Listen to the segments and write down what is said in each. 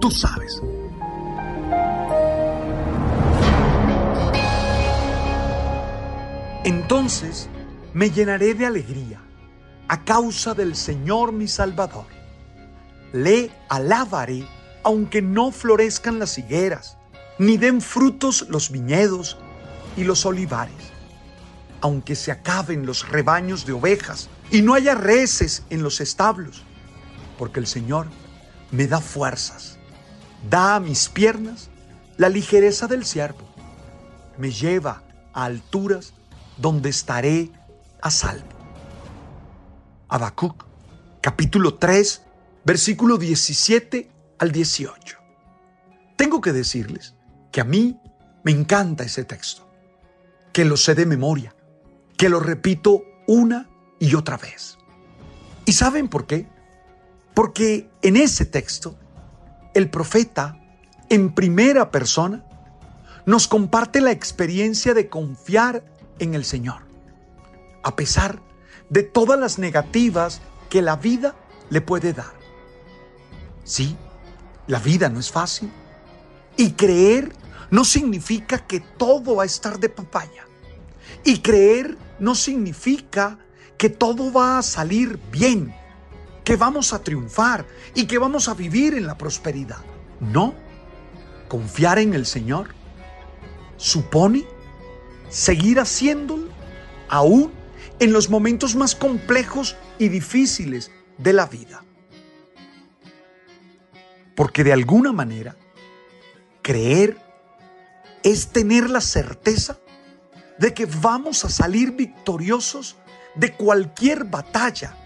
Tú sabes. Entonces me llenaré de alegría a causa del Señor mi Salvador. Le alabaré aunque no florezcan las higueras, ni den frutos los viñedos y los olivares, aunque se acaben los rebaños de ovejas y no haya reces en los establos, porque el Señor me da fuerzas, da a mis piernas la ligereza del siervo, me lleva a alturas donde estaré a salvo. Habacuc, capítulo 3, versículo 17 al 18. Tengo que decirles que a mí me encanta ese texto, que lo sé de memoria, que lo repito una y otra vez. ¿Y saben por qué? Porque en ese texto, el profeta, en primera persona, nos comparte la experiencia de confiar en el Señor, a pesar de todas las negativas que la vida le puede dar. Sí, la vida no es fácil. Y creer no significa que todo va a estar de papaya. Y creer no significa que todo va a salir bien, que vamos a triunfar y que vamos a vivir en la prosperidad. No, confiar en el Señor supone seguir haciéndolo aún en los momentos más complejos y difíciles de la vida. Porque de alguna manera, creer es tener la certeza de que vamos a salir victoriosos de cualquier batalla,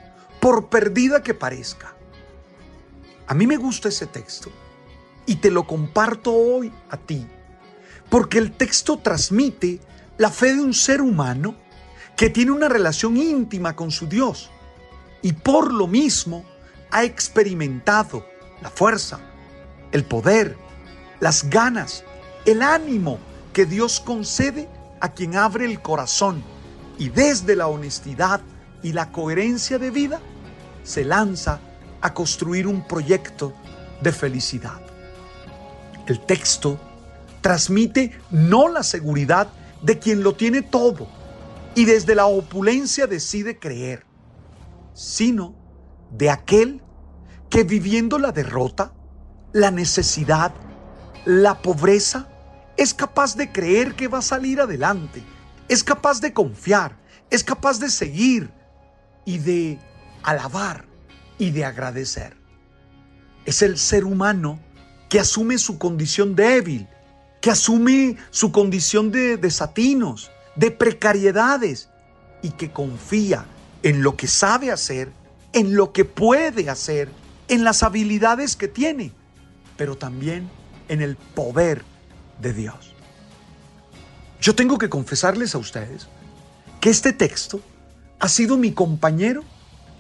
por perdida que parezca. A mí me gusta ese texto y te lo comparto hoy a ti, porque el texto transmite la fe de un ser humano que tiene una relación íntima con su Dios y por lo mismo ha experimentado la fuerza, el poder, las ganas, el ánimo que Dios concede a quien abre el corazón y desde la honestidad y la coherencia de vida se lanza a construir un proyecto de felicidad. El texto transmite no la seguridad de quien lo tiene todo y desde la opulencia decide creer, sino de aquel que viviendo la derrota, la necesidad, la pobreza, es capaz de creer que va a salir adelante es capaz de confiar, es capaz de seguir y de alabar y de agradecer. Es el ser humano que asume su condición débil, que asume su condición de desatinos, de precariedades y que confía en lo que sabe hacer, en lo que puede hacer, en las habilidades que tiene, pero también en el poder de Dios. Yo tengo que confesarles a ustedes que este texto ha sido mi compañero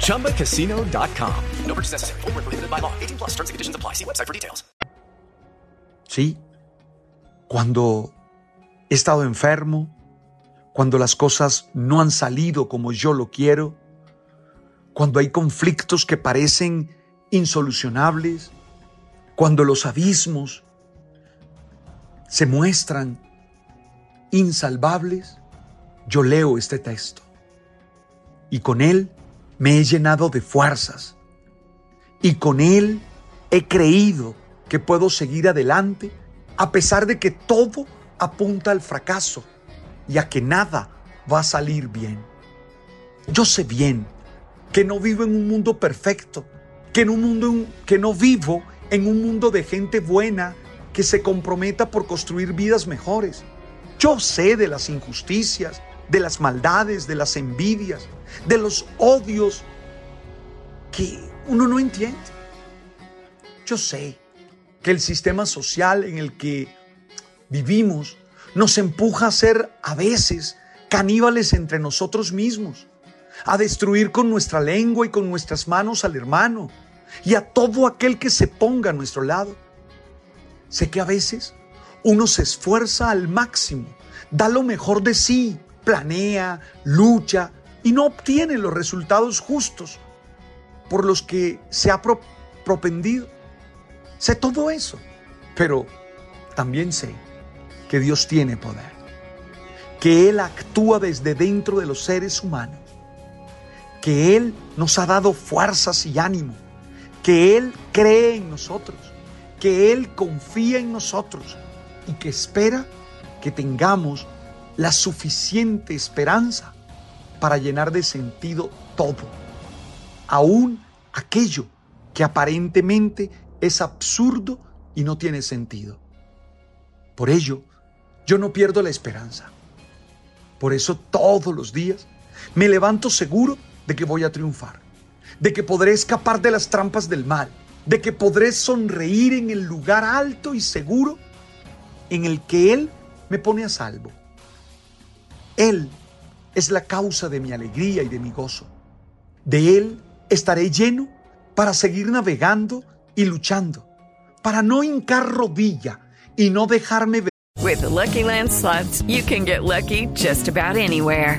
ChumbaCasino.com. No purchase necessary. Full prohibited by law. 18 plus terms and conditions apply. See website for details. Sí. Cuando he estado enfermo, cuando las cosas no han salido como yo lo quiero, cuando hay conflictos que parecen insolucionables, cuando los abismos se muestran insalvables, yo leo este texto y con él me he llenado de fuerzas y con él he creído que puedo seguir adelante a pesar de que todo apunta al fracaso y a que nada va a salir bien. Yo sé bien que no vivo en un mundo perfecto, que en un mundo que no vivo en un mundo de gente buena que se comprometa por construir vidas mejores. Yo sé de las injusticias, de las maldades, de las envidias, de los odios que uno no entiende. Yo sé que el sistema social en el que vivimos nos empuja a ser a veces caníbales entre nosotros mismos, a destruir con nuestra lengua y con nuestras manos al hermano, y a todo aquel que se ponga a nuestro lado. Sé que a veces uno se esfuerza al máximo, da lo mejor de sí, planea, lucha y no obtiene los resultados justos por los que se ha propendido. Sé todo eso, pero también sé que Dios tiene poder, que Él actúa desde dentro de los seres humanos, que Él nos ha dado fuerzas y ánimo que Él cree en nosotros, que Él confía en nosotros y que espera que tengamos la suficiente esperanza para llenar de sentido todo, aún aquello que aparentemente es absurdo y no tiene sentido. Por ello, yo no pierdo la esperanza. Por eso todos los días me levanto seguro de que voy a triunfar de que podré escapar de las trampas del mal, de que podré sonreír en el lugar alto y seguro en el que Él me pone a salvo. Él es la causa de mi alegría y de mi gozo. De Él estaré lleno para seguir navegando y luchando, para no hincar rodilla y no dejarme ver. With Lucky Land you can get lucky just about anywhere.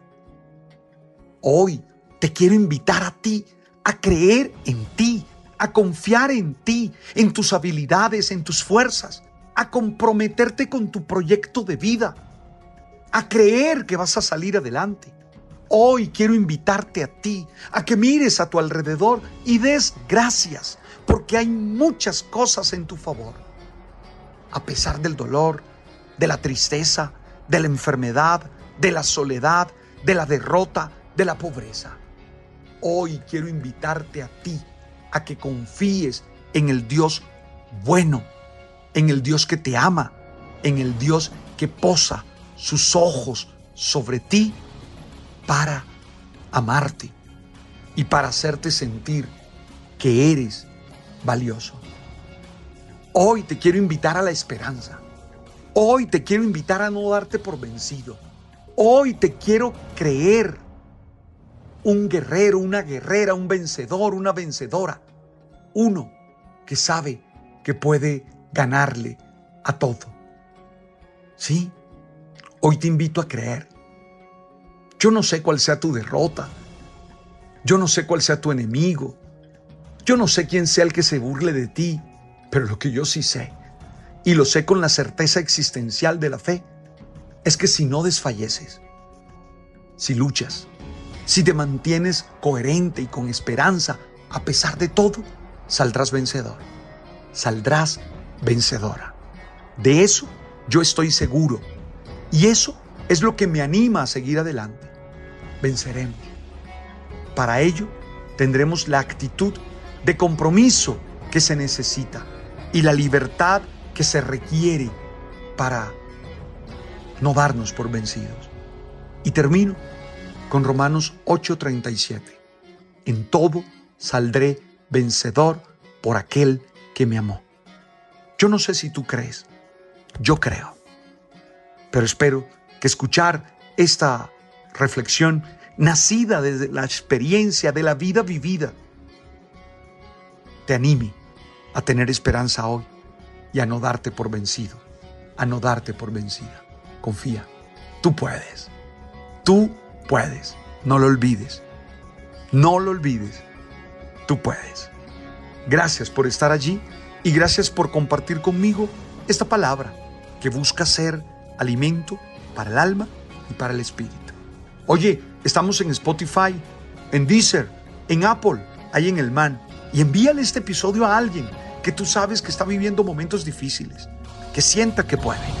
Hoy te quiero invitar a ti a creer en ti, a confiar en ti, en tus habilidades, en tus fuerzas, a comprometerte con tu proyecto de vida, a creer que vas a salir adelante. Hoy quiero invitarte a ti a que mires a tu alrededor y des gracias, porque hay muchas cosas en tu favor. A pesar del dolor, de la tristeza, de la enfermedad, de la soledad, de la derrota, de la pobreza. Hoy quiero invitarte a ti a que confíes en el Dios bueno, en el Dios que te ama, en el Dios que posa sus ojos sobre ti para amarte y para hacerte sentir que eres valioso. Hoy te quiero invitar a la esperanza. Hoy te quiero invitar a no darte por vencido. Hoy te quiero creer un guerrero, una guerrera, un vencedor, una vencedora. Uno que sabe que puede ganarle a todo. Sí, hoy te invito a creer. Yo no sé cuál sea tu derrota. Yo no sé cuál sea tu enemigo. Yo no sé quién sea el que se burle de ti. Pero lo que yo sí sé, y lo sé con la certeza existencial de la fe, es que si no desfalleces, si luchas, si te mantienes coherente y con esperanza a pesar de todo, saldrás vencedor, saldrás vencedora. De eso yo estoy seguro y eso es lo que me anima a seguir adelante. Venceremos. Para ello tendremos la actitud de compromiso que se necesita y la libertad que se requiere para no darnos por vencidos. Y termino con Romanos 8:37. En todo saldré vencedor por aquel que me amó. Yo no sé si tú crees, yo creo, pero espero que escuchar esta reflexión nacida desde la experiencia de la vida vivida te anime a tener esperanza hoy y a no darte por vencido, a no darte por vencida. Confía, tú puedes, tú puedes, no lo olvides, no lo olvides, tú puedes. Gracias por estar allí y gracias por compartir conmigo esta palabra que busca ser alimento para el alma y para el espíritu. Oye, estamos en Spotify, en Deezer, en Apple, ahí en el Man. Y envíale este episodio a alguien que tú sabes que está viviendo momentos difíciles, que sienta que puede.